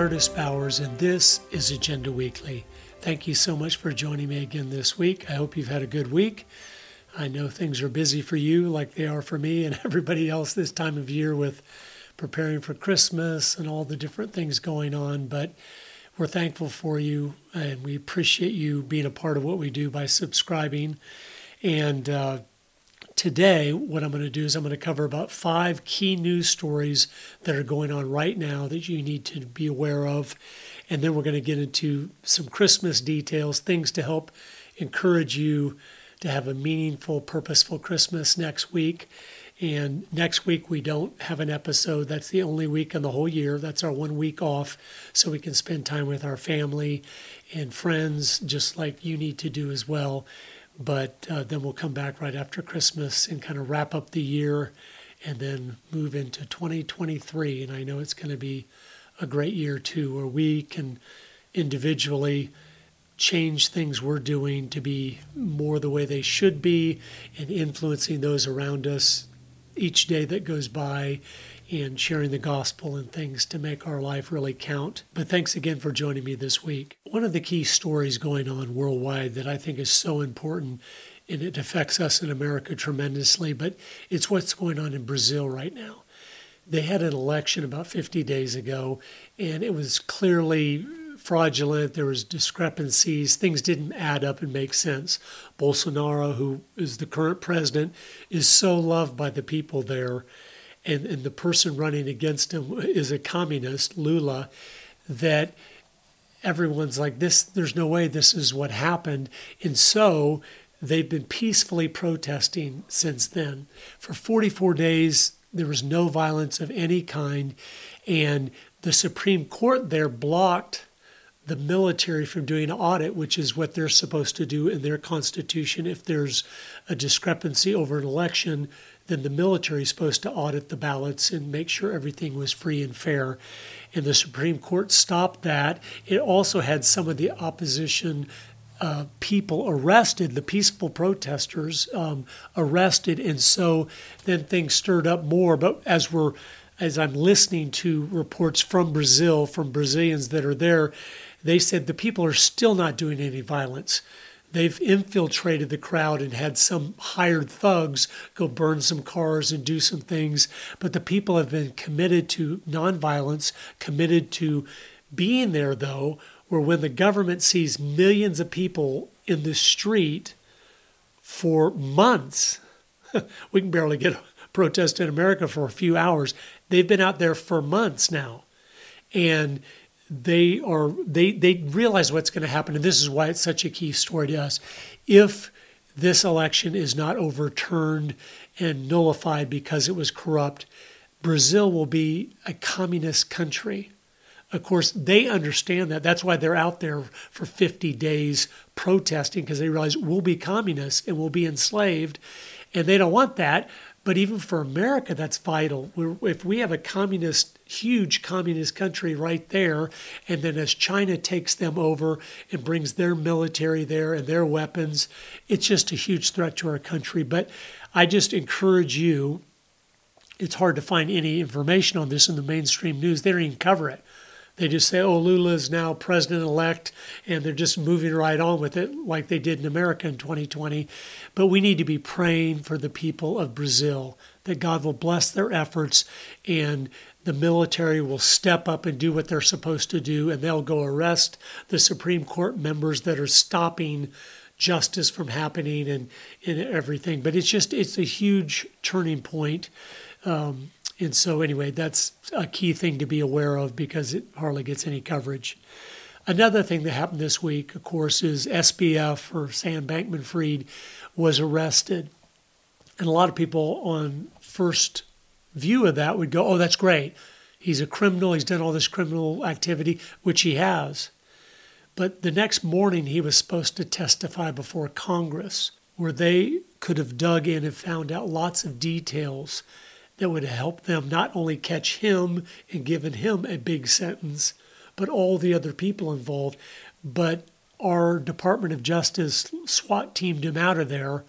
Curtis Bowers, and this is Agenda Weekly. Thank you so much for joining me again this week. I hope you've had a good week. I know things are busy for you, like they are for me and everybody else this time of year with preparing for Christmas and all the different things going on. But we're thankful for you and we appreciate you being a part of what we do by subscribing. And uh, today, what I'm going to do is I'm going to cover about five key news stories that are going on right now that you need to be aware of. And then we're going to get into some Christmas details, things to help encourage you to have a meaningful, purposeful Christmas next week. And next week, we don't have an episode. That's the only week in the whole year. That's our one week off, so we can spend time with our family and friends, just like you need to do as well. But uh, then we'll come back right after Christmas and kind of wrap up the year and then move into 2023. And I know it's going to be a great year too, where we can individually change things we're doing to be more the way they should be and influencing those around us each day that goes by and sharing the gospel and things to make our life really count. But thanks again for joining me this week. One of the key stories going on worldwide that I think is so important and it affects us in America tremendously, but it's what's going on in Brazil right now. They had an election about 50 days ago, and it was clearly fraudulent. There was discrepancies. Things didn't add up and make sense. Bolsonaro, who is the current president, is so loved by the people there and, and the person running against him is a communist, Lula, that everyone's like, this, there's no way this is what happened. And so they've been peacefully protesting since then. For 44 days, there was no violence of any kind. And the Supreme Court there blocked the military from doing an audit, which is what they're supposed to do in their constitution. If there's a discrepancy over an election, then the military is supposed to audit the ballots and make sure everything was free and fair. And the Supreme Court stopped that. It also had some of the opposition uh, people arrested, the peaceful protesters um, arrested, and so then things stirred up more. But as we're as I'm listening to reports from Brazil, from Brazilians that are there, they said the people are still not doing any violence. They've infiltrated the crowd and had some hired thugs go burn some cars and do some things. But the people have been committed to nonviolence, committed to being there, though, where when the government sees millions of people in the street for months, we can barely get a protest in America for a few hours. They've been out there for months now. And they are they they realize what's going to happen, and this is why it's such a key story to us. If this election is not overturned and nullified because it was corrupt, Brazil will be a communist country. Of course, they understand that. That's why they're out there for 50 days protesting because they realize we'll be communists and we'll be enslaved. And they don't want that. But even for America, that's vital. We're, if we have a communist, huge communist country right there, and then as China takes them over and brings their military there and their weapons, it's just a huge threat to our country. But I just encourage you. It's hard to find any information on this in the mainstream news. They don't even cover it. They just say, oh, Lula is now president elect, and they're just moving right on with it like they did in America in 2020. But we need to be praying for the people of Brazil that God will bless their efforts and the military will step up and do what they're supposed to do, and they'll go arrest the Supreme Court members that are stopping justice from happening and, and everything. But it's just, it's a huge turning point. Um, and so, anyway, that's a key thing to be aware of because it hardly gets any coverage. Another thing that happened this week, of course, is SBF or Sam Bankman Fried was arrested. And a lot of people on first view of that would go, oh, that's great. He's a criminal. He's done all this criminal activity, which he has. But the next morning, he was supposed to testify before Congress, where they could have dug in and found out lots of details that would help them not only catch him and given him a big sentence, but all the other people involved. But our Department of Justice SWAT teamed him out of there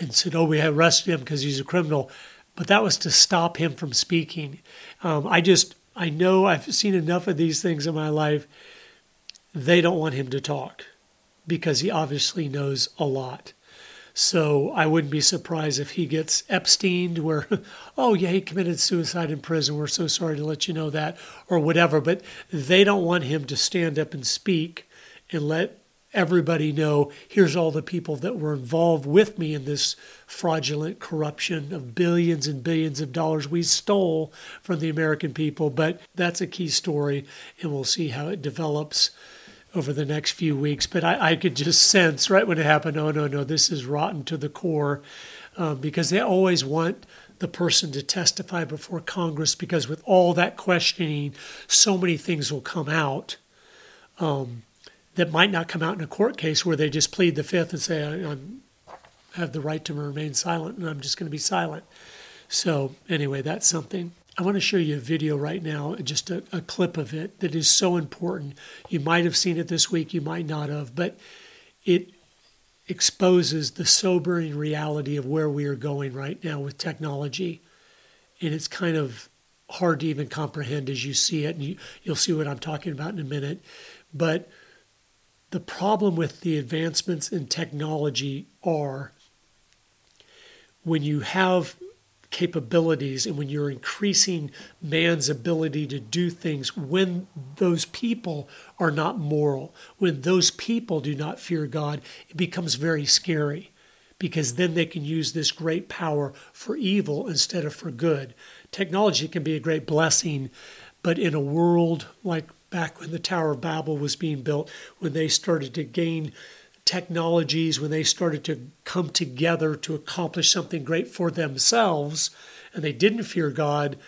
and said, "Oh, we arrested him because he's a criminal," but that was to stop him from speaking. Um, I just I know I've seen enough of these things in my life. They don't want him to talk because he obviously knows a lot. So I wouldn't be surprised if he gets Epsteined, where, oh, yeah, he committed suicide in prison. We're so sorry to let you know that, or whatever. But they don't want him to stand up and speak and let everybody know here's all the people that were involved with me in this fraudulent corruption of billions and billions of dollars we stole from the American people. But that's a key story, and we'll see how it develops over the next few weeks. But I, I could just sense right when it happened, oh, no, no, this is rotten to the core um, because they always want the person to testify before Congress because with all that questioning, so many things will come out. Um, that might not come out in a court case where they just plead the fifth and say, I, I have the right to remain silent and I'm just going to be silent. So, anyway, that's something. I want to show you a video right now, just a, a, clip of it that is so important. You might have seen it this week, you might not have, but it exposes the sobering reality of where we are going right now with technology. And it's kind of hard to even comprehend as you see it, and you, you'll see what I'm talking about in a minute. But the problem with the advancements in technology are when you have capabilities and when you're increasing man's ability to do things when those people are not moral, when those people do not fear God, it becomes very scary because then they can use this great power for evil instead of for good. Technology can be a great blessing, but in a world like back when the Tower of Babel was being built, when they started to gain technologies, when they started to come together to accomplish something great for themselves, and they didn't fear God,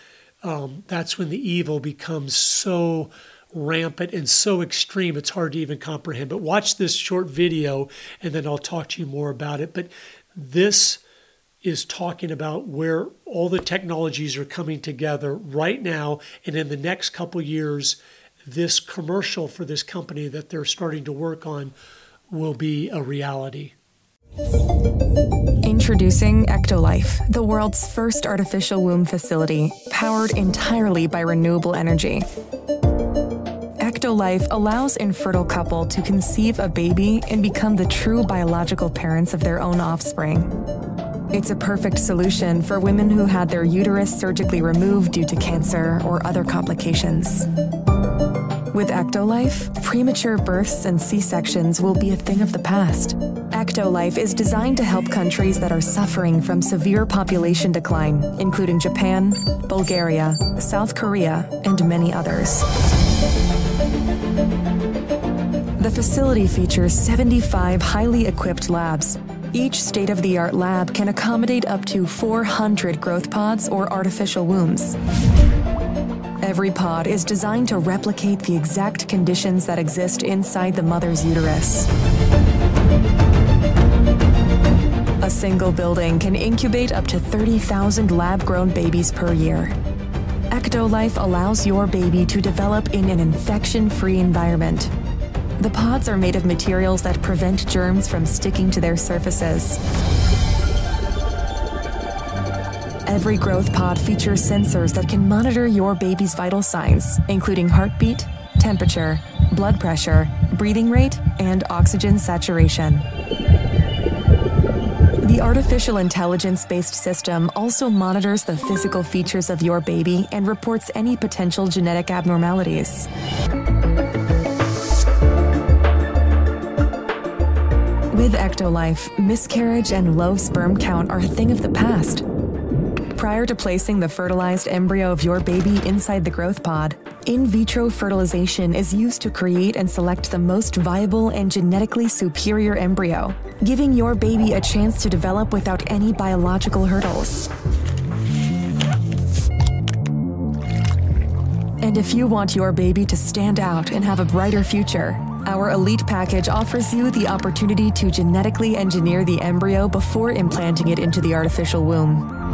um, that's when the evil becomes so rampant and so extreme it's hard to even comprehend. But watch this short video, and then I'll talk to you more about it. But this is talking about where all the technologies are coming together right now and in the next couple years this commercial for this company that they're starting to work on will be a reality. Introducing Ectolife, the world's first artificial womb facility powered entirely by renewable energy. Ectolife allows infertile couple to conceive a baby and become the true biological parents of their own offspring. It's a perfect solution for women who had their uterus surgically removed due to cancer or other complications. With Ectolife, premature births and C sections will be a thing of the past. Ectolife is designed to help countries that are suffering from severe population decline, including Japan, Bulgaria, South Korea, and many others. The facility features 75 highly equipped labs. Each state of the art lab can accommodate up to 400 growth pods or artificial wombs. Every pod is designed to replicate the exact conditions that exist inside the mother's uterus. A single building can incubate up to 30,000 lab grown babies per year. Ectolife allows your baby to develop in an infection free environment. The pods are made of materials that prevent germs from sticking to their surfaces. Every growth pod features sensors that can monitor your baby's vital signs, including heartbeat, temperature, blood pressure, breathing rate, and oxygen saturation. The artificial intelligence based system also monitors the physical features of your baby and reports any potential genetic abnormalities. With Ectolife, miscarriage and low sperm count are a thing of the past prior to placing the fertilized embryo of your baby inside the growth pod, in vitro fertilization is used to create and select the most viable and genetically superior embryo, giving your baby a chance to develop without any biological hurdles. And if you want your baby to stand out and have a brighter future, our Elite package offers you the opportunity to genetically engineer the embryo before implanting it into the artificial womb.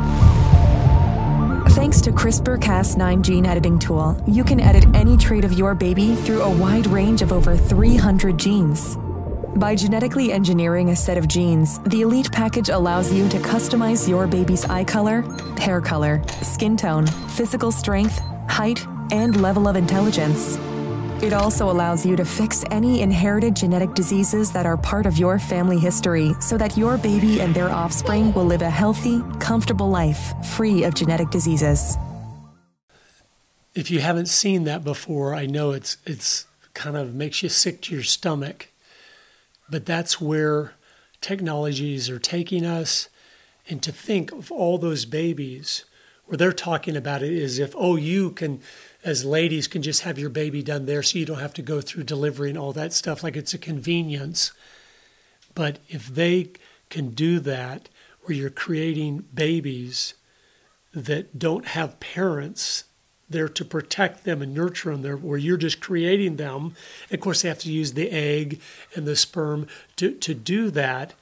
Thanks to CRISPR Cas9 gene editing tool, you can edit any trait of your baby through a wide range of over 300 genes. By genetically engineering a set of genes, the Elite package allows you to customize your baby's eye color, hair color, skin tone, physical strength, height, and level of intelligence. It also allows you to fix any inherited genetic diseases that are part of your family history so that your baby and their offspring will live a healthy, comfortable life free of genetic diseases. If you haven't seen that before, I know it's it's kind of makes you sick to your stomach. But that's where technologies are taking us and to think of all those babies where they're talking about it as if oh you can as ladies can just have your baby done there so you don't have to go through delivery and all that stuff. Like it's a convenience. But if they can do that where you're creating babies that don't have parents there to protect them and nurture them there where you're just creating them of course they have to use the egg and the sperm to, to do that.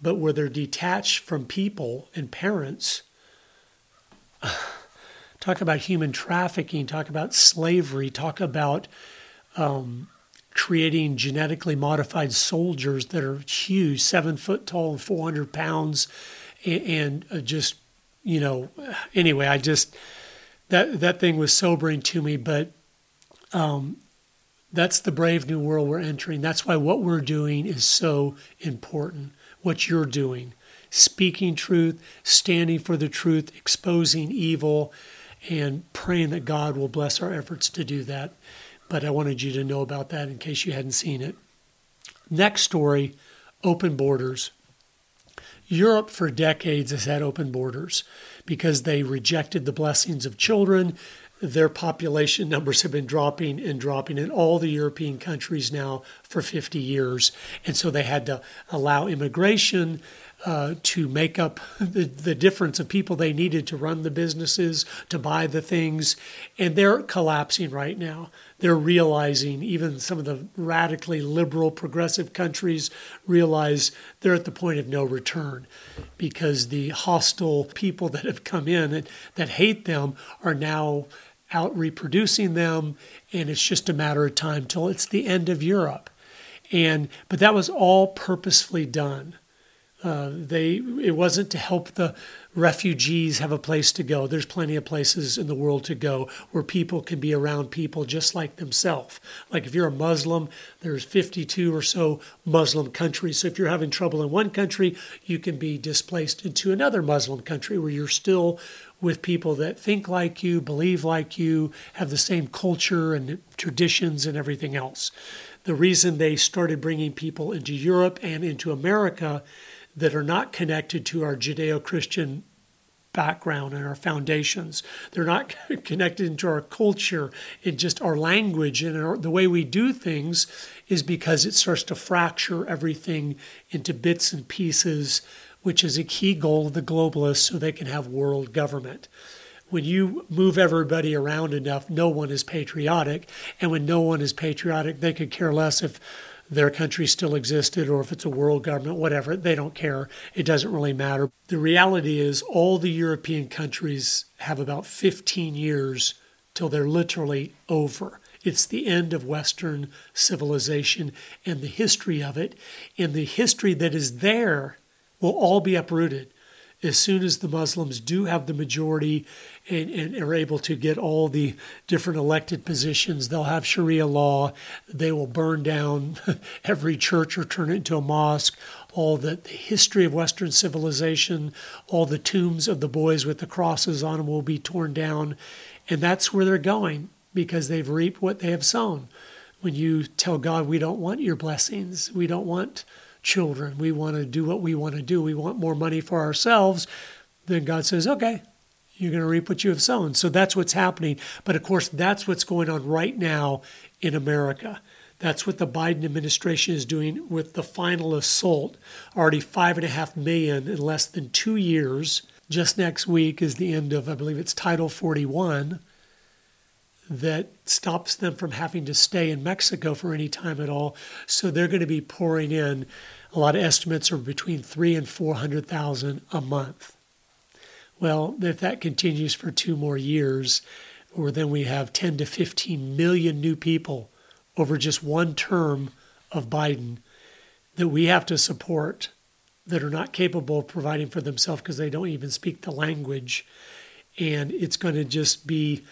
But where they're detached from people and parents talk about human trafficking, talk about slavery, talk about um, creating genetically modified soldiers that are huge, seven foot tall and 400 pounds, and, and uh, just, you know, anyway, I just, that, that thing was sobering to me, but um, that's the brave new world we're entering. That's why what we're doing is so important, what you're doing. Speaking truth, standing for the truth, exposing evil, and praying that God will bless our efforts to do that. But I wanted you to know about that in case you hadn't seen it. Next story open borders. Europe for decades has had open borders because they rejected the blessings of children. Their population numbers have been dropping and dropping in all the European countries now for 50 years. And so they had to allow immigration uh, to make up the, the difference of people they needed to run the businesses, to buy the things. And they're collapsing right now. They're realizing, even some of the radically liberal, progressive countries realize they're at the point of no return because the hostile people that have come in and that hate them are now out reproducing them. And it's just a matter of time till it's the end of Europe. And, but that was all purposefully done uh, they it wasn't to help the refugees have a place to go. There's plenty of places in the world to go where people can be around people just like themselves. Like if you're a Muslim, there's 52 or so Muslim countries. So if you're having trouble in one country, you can be displaced into another Muslim country where you're still with people that think like you, believe like you, have the same culture and traditions and everything else. The reason they started bringing people into Europe and into America that are not connected to our Judeo Christian background and our foundations. They're not connected into our culture and just our language and our, the way we do things is because it starts to fracture everything into bits and pieces, which is a key goal of the globalists so they can have world government. When you move everybody around enough, no one is patriotic. And when no one is patriotic, they could care less if their country still existed or if it's a world government, whatever, they don't care. It doesn't really matter. The reality is, all the European countries have about 15 years till they're literally over. It's the end of Western civilization and the history of it. And the history that is there will all be uprooted as soon as the Muslims do have the majority and, and, are able to get all the different elected positions, they'll have Sharia law. They will burn down every church or turn it into a mosque. All the, the history of Western civilization, all the tombs of the boys with the crosses on them will be torn down. And that's where they're going because they've reaped what they have sown. When you tell God, we don't want your blessings, we don't want children. We want to do what we want to do. We want more money for ourselves. Then God says, okay, you're going to reap what you have sown. So that's what's happening. But of course, that's what's going on right now in America. That's what the Biden administration is doing with the final assault. Already five and a half million in less than two years. Just next week is the end of, I believe it's Title 41 that stops them from having to stay in Mexico for any time at all. So they're going to be pouring in. A lot of estimates are between three and four hundred thousand a month. Well, if that continues for two more years, or then we have 10 to 15 million new people over just one term of Biden that we have to support that are not capable of providing for themselves because they don't even speak the language. And it's going to just be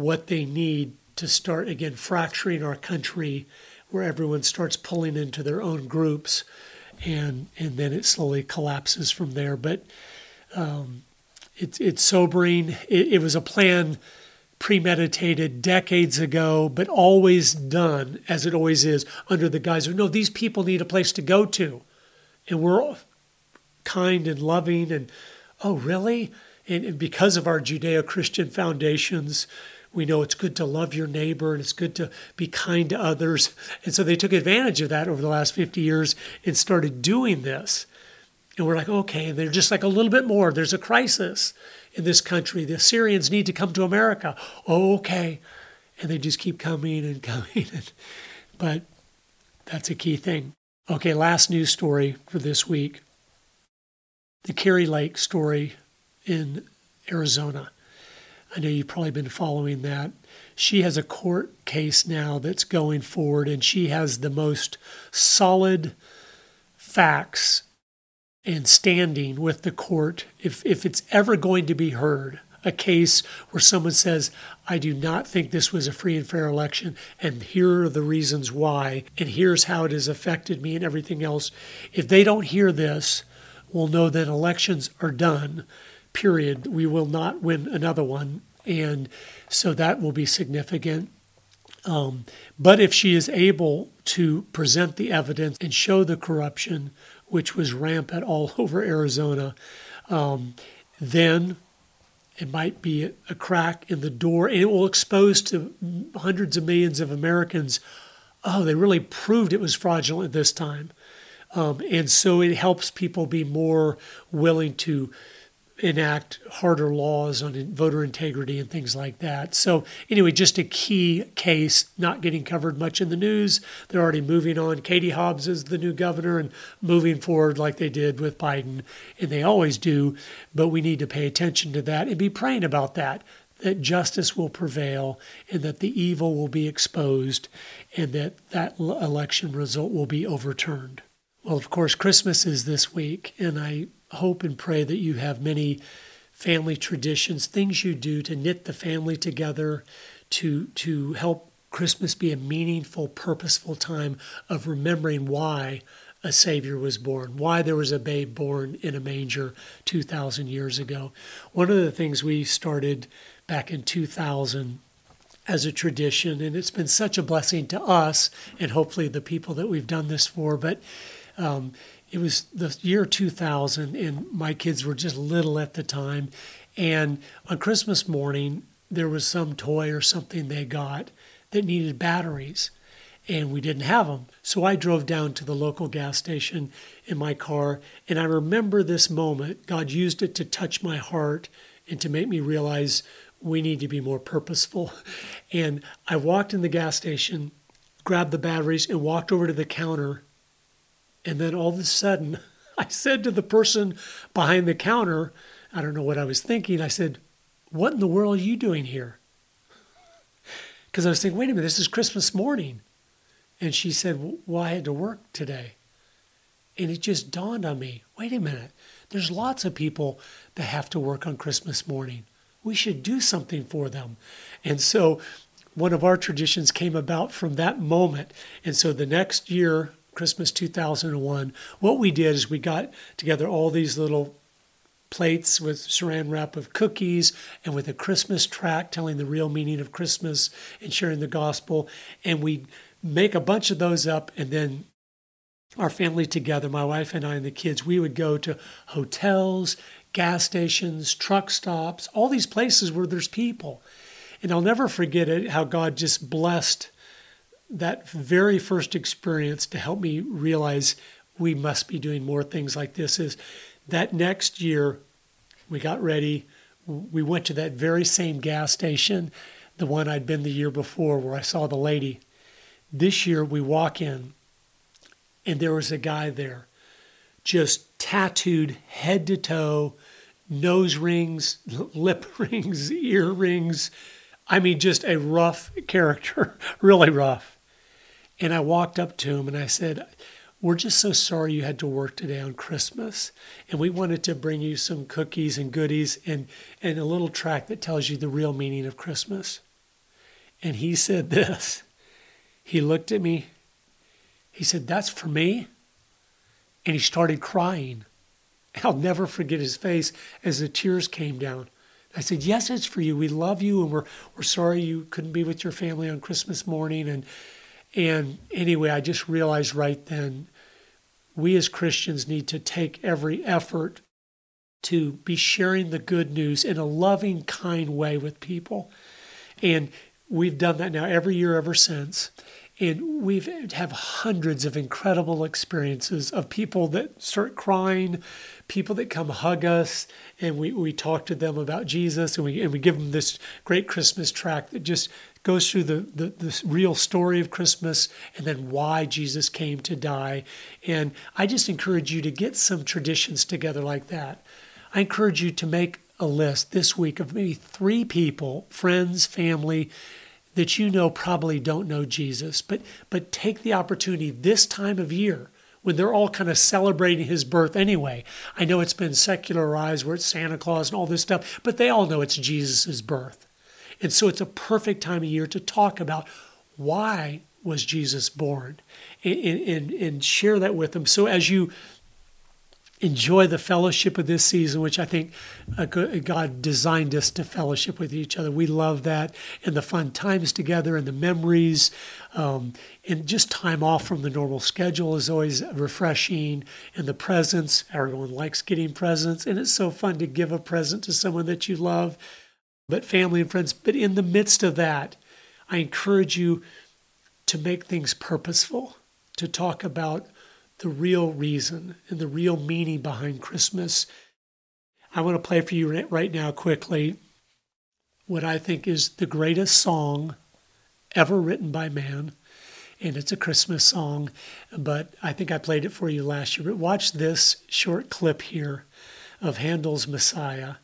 what they need to start again fracturing our country where everyone starts pulling into their own groups and and then it slowly collapses from there but um, it's it's sobering it, it was a plan premeditated decades ago, but always done as it always is under the guise of no, these people need a place to go to. And we're kind and loving and oh really? And, and because of our Judeo Christian foundations, we know it's good to love your neighbor and it's good to be kind to others. And so they took advantage of that over the last 50 years and started doing this. And we're like, okay, they're just like a little bit more. There's a crisis in this country. The Syrians need to come to America. Oh, okay. And they just keep coming and coming. but that's a key thing. Okay, last news story for this week the Kari Lake story in Arizona. I know you've probably been following that. She has a court case now that's going forward, and she has the most solid facts and standing with the court if, if it's ever going to be heard a case where someone says, I do not think this was a free and fair election, and here are the reasons why, and here's how it has affected me and everything else. If they don't hear this, we'll know that elections are done, period. We will not win another one. And so that will be significant. Um, but if she is able to present the evidence and show the corruption, which was rampant all over Arizona, um, then it might be a crack in the door, and it will expose to hundreds of millions of Americans. Oh, they really proved it was fraudulent this time. Um, and so it helps people be more willing to enact harder laws on voter integrity and things like that. So, anyway, just a key case not getting covered much in the news. They're already moving on. Katie Hobbs is the new governor and moving forward like they did with Biden, and they always do. But we need to pay attention to that and be praying about that. That justice will prevail and that the evil will be exposed and that that election result will be overturned. Well, of course, Christmas is this week, and I hope and pray that you have many family traditions, things you do to knit the family together, to to help Christmas be a meaningful, purposeful time of remembering why a Savior was born, why there was a babe born in a manger 2,000 years ago. One of the things we started back in 2000 as a tradition, and it's been such a blessing to us and hopefully the people that we've done this for, but um, it was the year 2000 and my kids were just little at the time. And on christmas morning there was some toy or something they got that needed batteries and we didn't have them so i drove down to the local gas station in my car and i remember this moment. God used it to touch my heart and to make me realize we need to be more purposeful. And i walked in the gas station grabbed the batteries and walked over to the counter and then all of a sudden, I said to the person behind the counter, I don't know what I was thinking. I said, What in the world are you doing here? Because I was thinking, wait a minute, this is Christmas morning. And she said, Well, I had to work today. And it just dawned on me wait a minute, there's lots of people that have to work on Christmas morning. We should do something for them. And so one of our traditions came about from that moment. And so the next year, Christmas 2001, what we did is we got together all these little plates with saran wrap of cookies and with a Christmas track telling the real meaning of Christmas and sharing the gospel. And we make a bunch of those up and then our family together, my wife and I and the kids, we would go to hotels, gas stations, truck stops, all these places where there's people. And I'll never forget it how God just blessed that very first experience to help me realize we must be doing more things like this is that next year we got ready. We went to that very same gas station the one i'd been the year before where i saw the lady. This year we walk in and there was a guy there just tattooed head to toe nose rings lip rings ear rings. I mean just a rough character really rough and I walked up to him and I said, We're just so sorry you had to work today on Christmas. And we wanted to bring you some cookies and goodies and, and a little track that tells you the real meaning of Christmas. And he said this. He looked at me. He said, That's for me. And he started crying. I'll never forget his face as the tears came down. I said, Yes, it's for you. We love you and we're, we're sorry you couldn't be with your family on Christmas morning. And, and anyway, I just realized right then we as Christians need to take every effort to be sharing the good news in a loving, kind way with people. And we've done that now every year ever since. And we've have hundreds of incredible experiences of people that start crying, people that come hug us, and we, we talk to them about Jesus, and we and we give them this great Christmas track that just goes through the, the, the real story of Christmas and then why Jesus came to die. And I just encourage you to get some traditions together like that. I encourage you to make a list this week of maybe three people, friends, family, that you know probably don't know Jesus, but but take the opportunity this time of year when they're all kind of celebrating his birth anyway. I know it's been secularized where it's Santa Claus and all this stuff, but they all know it's Jesus' birth. And so it's a perfect time of year to talk about why was Jesus born and, and, and share that with them. So as you enjoy the fellowship of this season, which I think God designed us to fellowship with each other. We love that and the fun times together and the memories um, and just time off from the normal schedule is always refreshing. And the presents, everyone likes getting presents, and it's so fun to give a present to someone that you love, but family and friends. But in the midst of that, I encourage you to make things purposeful, to talk about the real reason and the real meaning behind Christmas. I want to play for you right now quickly what I think is the greatest song ever written by man. And it's a Christmas song, but I think I played it for you last year. But watch this short clip here of Handel's Messiah.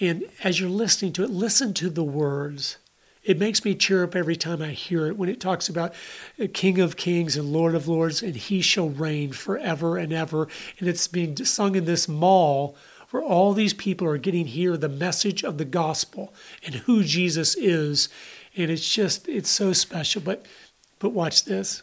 And as you're listening to it, listen to the words. It makes me cheer up every time I hear it when it talks about uh, King of Kings and Lord of Lords, and He shall reign forever and ever. And it's being sung in this mall where all these people are getting hear the message of the gospel and who Jesus is. And it's just, it's so special. But, but watch this.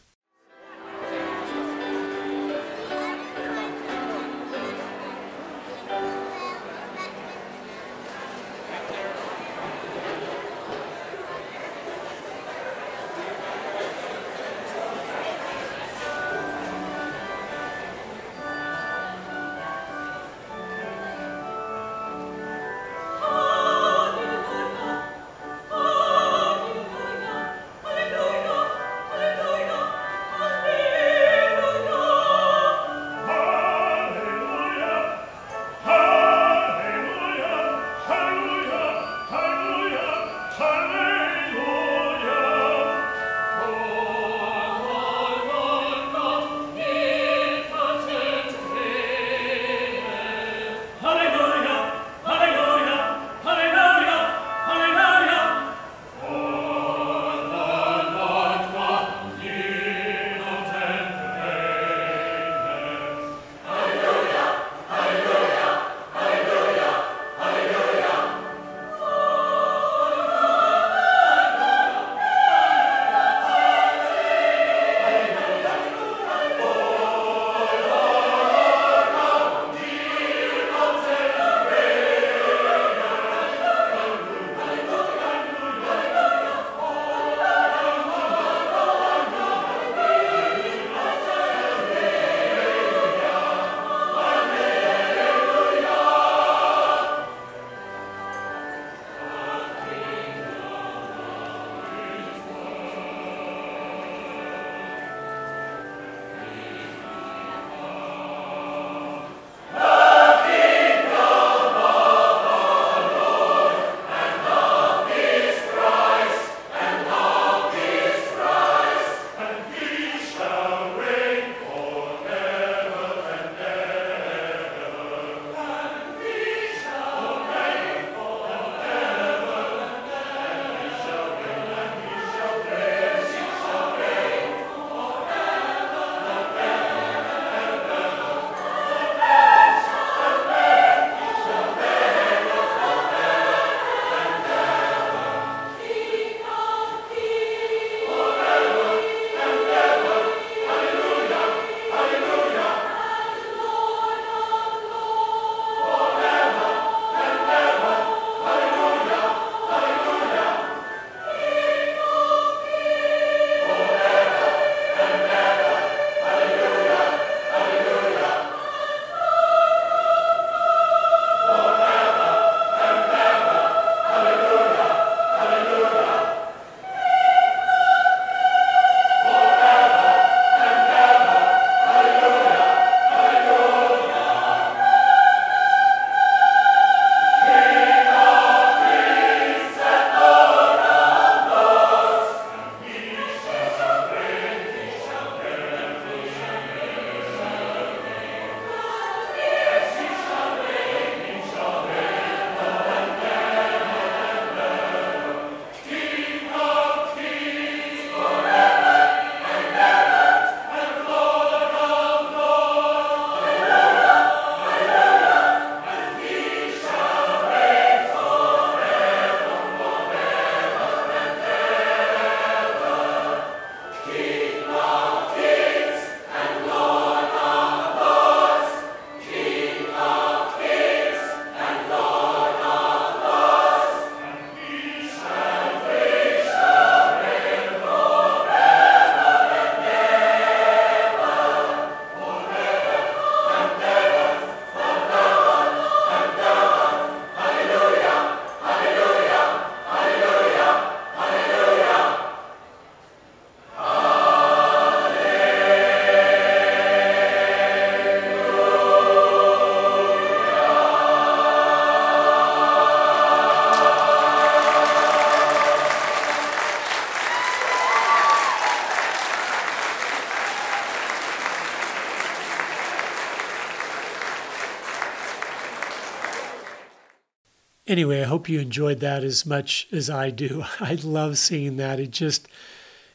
Anyway, I hope you enjoyed that as much as I do. I love seeing that. It just,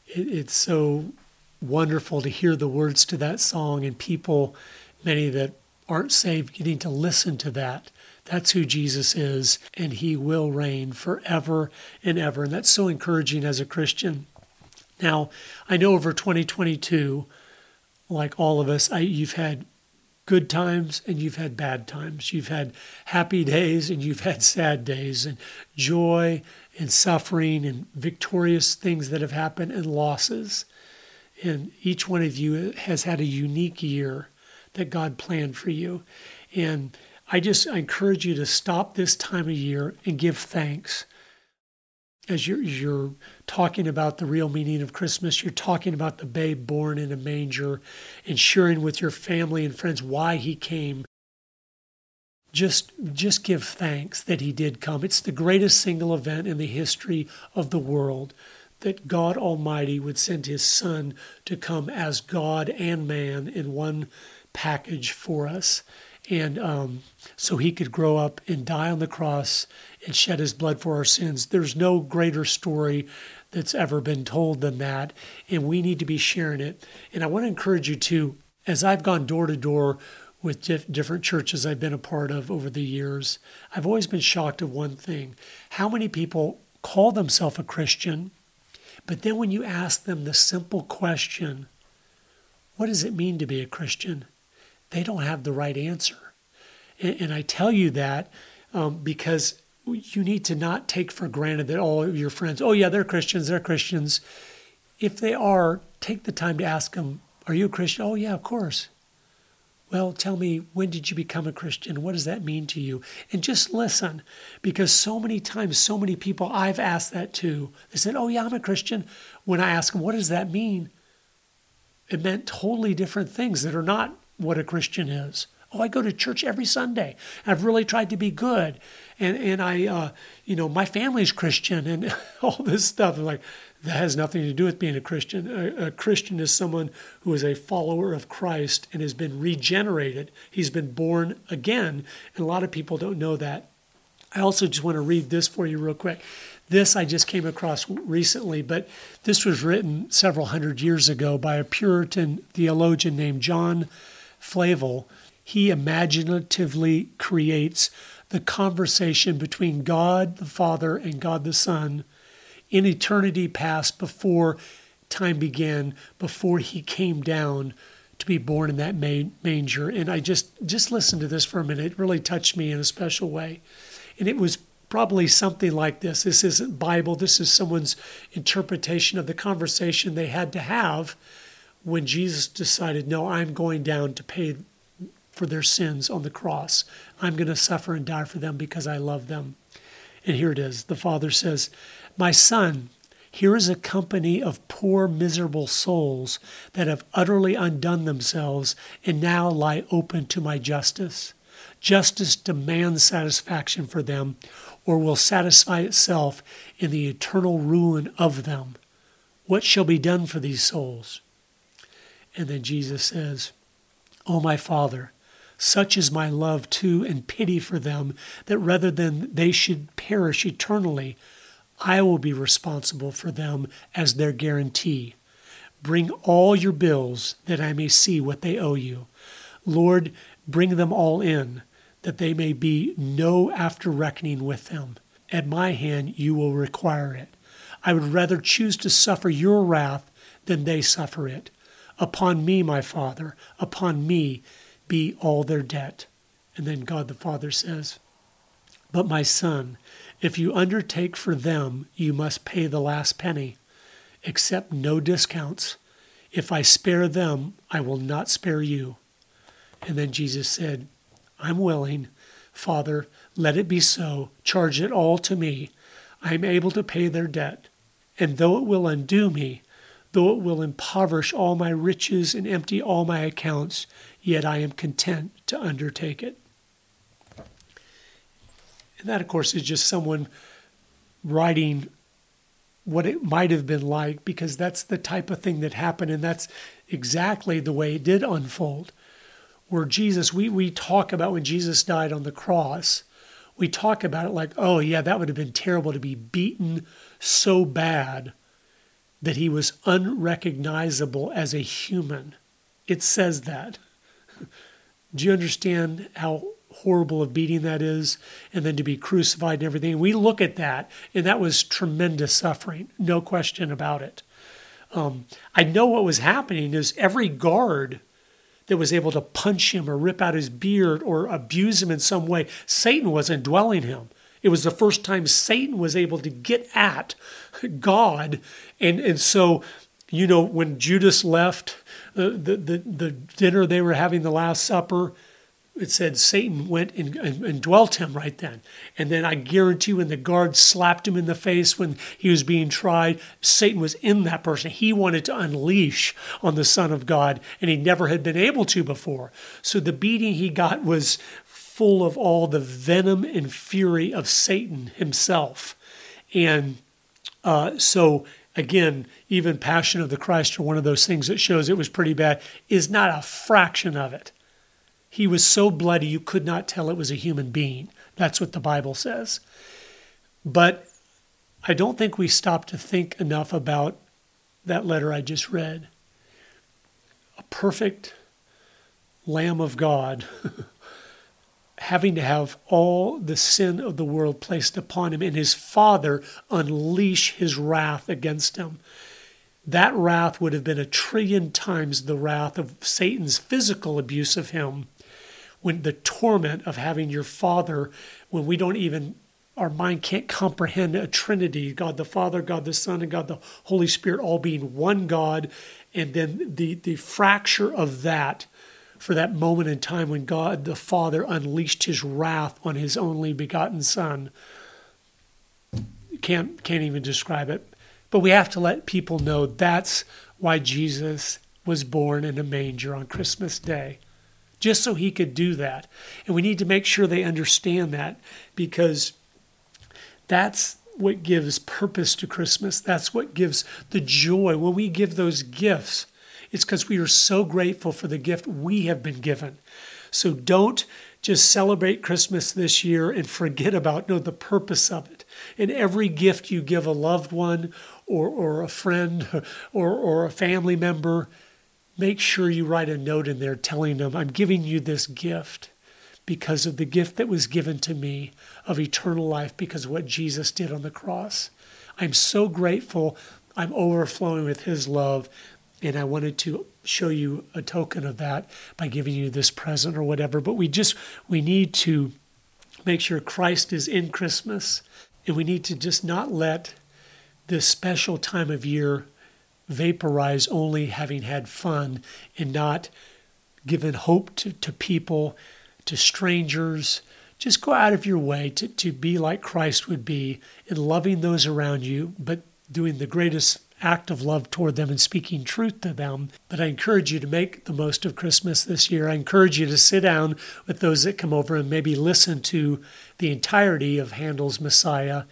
it, it's so wonderful to hear the words to that song and people, many that aren't saved, getting to listen to that. That's who Jesus is, and he will reign forever and ever. And that's so encouraging as a Christian. Now, I know over 2022, like all of us, I, you've had good times and you've had bad times. You've had happy days and you've had sad days, and joy and suffering and victorious things that have happened and losses. And each one of you has had a unique year that God planned for you. And I just I encourage you to stop this time of year and give thanks. As you're, you're talking about the real meaning of Christmas, you're talking about the babe born in a manger and sharing with your family and friends why he came. Just, just give thanks that he did come. It's the greatest single event in the history of the world that God Almighty would send his Son to come as God and man in one package for us. And um, so he could grow up and die on the cross and shed his blood for our sins. There's no greater story that's ever been told than that. And we need to be sharing it. And I want to encourage you to, as I've gone door to door with different churches I've been a part of over the years, I've always been shocked of one thing how many people call themselves a Christian but then when you ask them the simple question, what does it mean to be a Christian? They don't have the right answer. And, and I tell you that um, because you need to not take for granted that all of your friends, oh, yeah, they're Christians, they're Christians. If they are, take the time to ask them, are you a Christian? Oh, yeah, of course. Well, tell me, when did you become a Christian? What does that mean to you? And just listen, because so many times, so many people I've asked that to, they said, Oh, yeah, I'm a Christian. When I ask them, What does that mean? It meant totally different things that are not what a Christian is. Oh, I go to church every Sunday. I've really tried to be good. And, and I, uh, you know, my family's Christian and all this stuff. I'm like, that has nothing to do with being a Christian. A, a, Christian is someone who is a follower of Christ and has been regenerated. He's been born again. And a lot of people don't know that. I also just want to read this for you real quick. This I just came across recently, but this was written several hundred years ago by a Puritan theologian named John Flavel. He imaginatively creates the conversation between God the Father and God the Son in eternity past before time began, before he came down to be born in that manger. And I just just listened to this for a minute. It really touched me in a special way. And it was probably something like this. This isn't Bible. This is someone's interpretation of the conversation they had to have when Jesus decided, "No, I'm going down to pay for their sins on the cross. I'm going to suffer and die for them because I love them." And here it is. The Father says, my son, here is a company of poor, miserable souls that have utterly undone themselves and now lie open to my justice. Justice demands satisfaction for them, or will satisfy itself in the eternal ruin of them. What shall be done for these souls? And then Jesus says, O oh, my Father, such is my love to and pity for them that rather than they should perish eternally, I will be responsible for them as their guarantee. Bring all your bills that I may see what they owe you. Lord, bring them all in, that they may be no after reckoning with them. At my hand you will require it. I would rather choose to suffer your wrath than they suffer it. Upon me, my Father, upon me be all their debt. And then God the Father says, But my Son, if you undertake for them, you must pay the last penny. Accept no discounts. If I spare them, I will not spare you. And then Jesus said, I'm willing. Father, let it be so. Charge it all to me. I am able to pay their debt. And though it will undo me, though it will impoverish all my riches and empty all my accounts, yet I am content to undertake it. And that, of course, is just someone writing what it might have been like because that's the type of thing that happened and that's exactly the way it did unfold. Where Jesus, we, we talk about when Jesus died on the cross, we talk about it like, oh, yeah, that would have been terrible to be beaten so bad that he was unrecognizable as a human. It says that. Do you understand how horrible of beating that is? And then to be crucified and everything. We look at that, and that was tremendous suffering, no question about it. Um, I know what was happening is every guard that was able to punch him or rip out his beard or abuse him in some way, Satan was indwelling him. It was the first time Satan was able to get at God. And, and so, you know, when Judas left the, the, the, the dinner they were having, the Last Supper, it said Satan went and, and, and, dwelt him right then. And then I guarantee when the guard slapped him in the face when he was being tried, Satan was in that person. He wanted to unleash on the Son of God, and he never had been able to before. So the beating he got was full of all the venom and fury of Satan himself. And uh, so, again, even Passion of the Christ, or one of those things that shows it was pretty bad, is not a fraction of it. He was so bloody you could not tell it was a human being. That's what the Bible says. But I don't think we stop to think enough about that letter I just read. A perfect Lamb of God having to have all the sin of the world placed upon him and his Father unleash his wrath against him. That wrath would have been a trillion times the wrath of Satan's physical abuse of him when the torment of having your father when we don't even our mind can't comprehend a trinity god the father god the son and god the holy spirit all being one god and then the the fracture of that for that moment in time when god the father unleashed his wrath on his only begotten son can't can't even describe it but we have to let people know that's why jesus was born in a manger on christmas day just so he could do that. And we need to make sure they understand that because that's what gives purpose to Christmas. That's what gives the joy. When we give those gifts, it's because we are so grateful for the gift we have been given. So don't just celebrate Christmas this year and forget about no the purpose of it. And every gift you give a loved one or, or a friend or, or a family member, make sure you write a note in there telling them, I'm giving you this gift because of the gift that was given to me of eternal life because of what Jesus did on the cross. I'm so grateful. I'm overflowing with his love. And I wanted to show you a token of that by giving you this present or whatever. But we just, we need to make sure Christ is in Christmas. And we need to just not let this special time of year vaporize only having had fun and not given hope to, to people, to strangers. Just go out of your way to, to be like Christ would be in loving those around you, but doing the greatest act of love toward them and speaking truth to them. But I encourage you to make the most of Christmas this year. I encourage you to sit down with those that come over and maybe listen to the entirety of Handel's Messiah.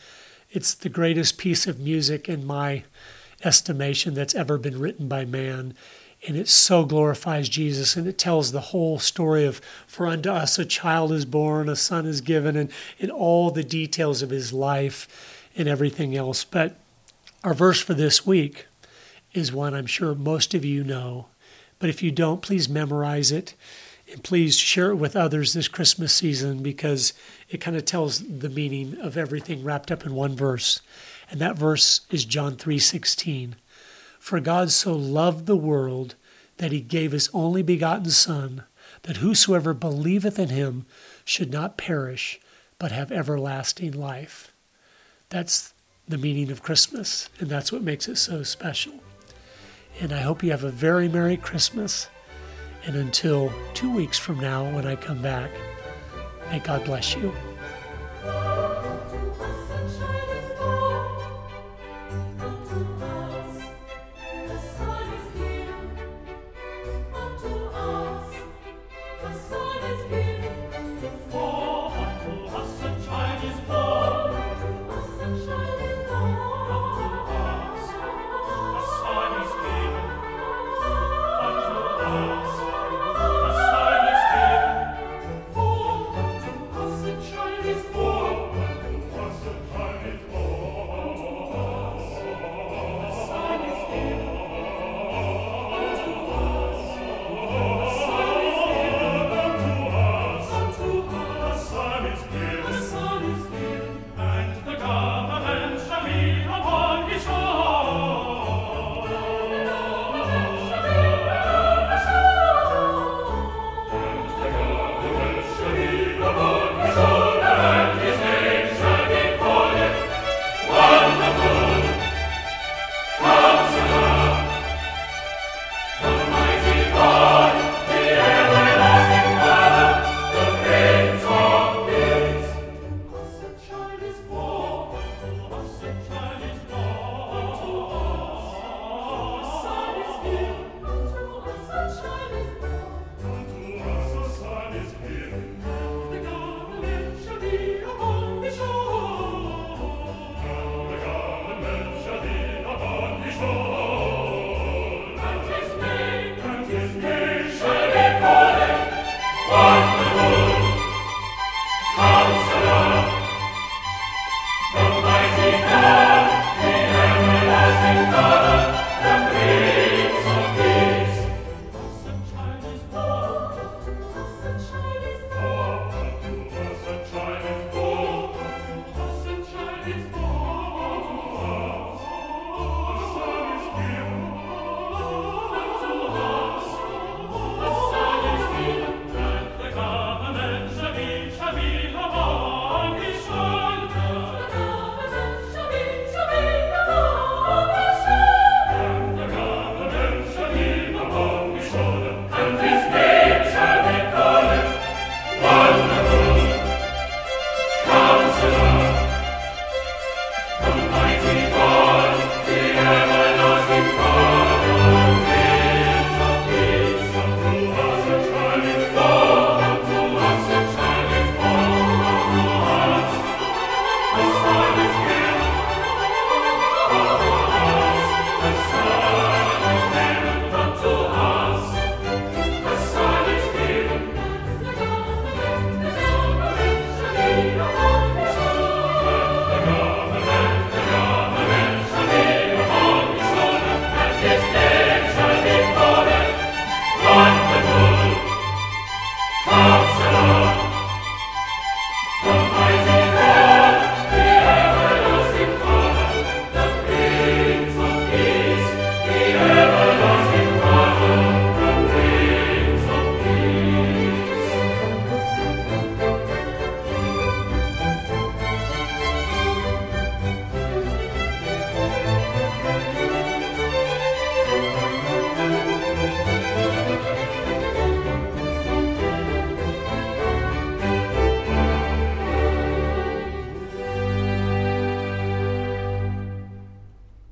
It's the greatest piece of music in my estimation that's ever been written by man. And it so glorifies Jesus and it tells the whole story of for unto us a child is born, a son is given, and, and all the details of his life and everything else. But our verse for this week is one I'm sure most of you know. But if you don't, please memorize it and please share it with others this Christmas season because it kind of tells the meaning of everything wrapped up in one verse. And that verse is John 3:16. For God so loved the world that he gave his only begotten son that whosoever believeth in him should not perish but have everlasting life. That's the meaning of Christmas, and that's what makes it so special. And I hope you have a very Merry Christmas. And until two weeks from now, when I come back, may God bless you.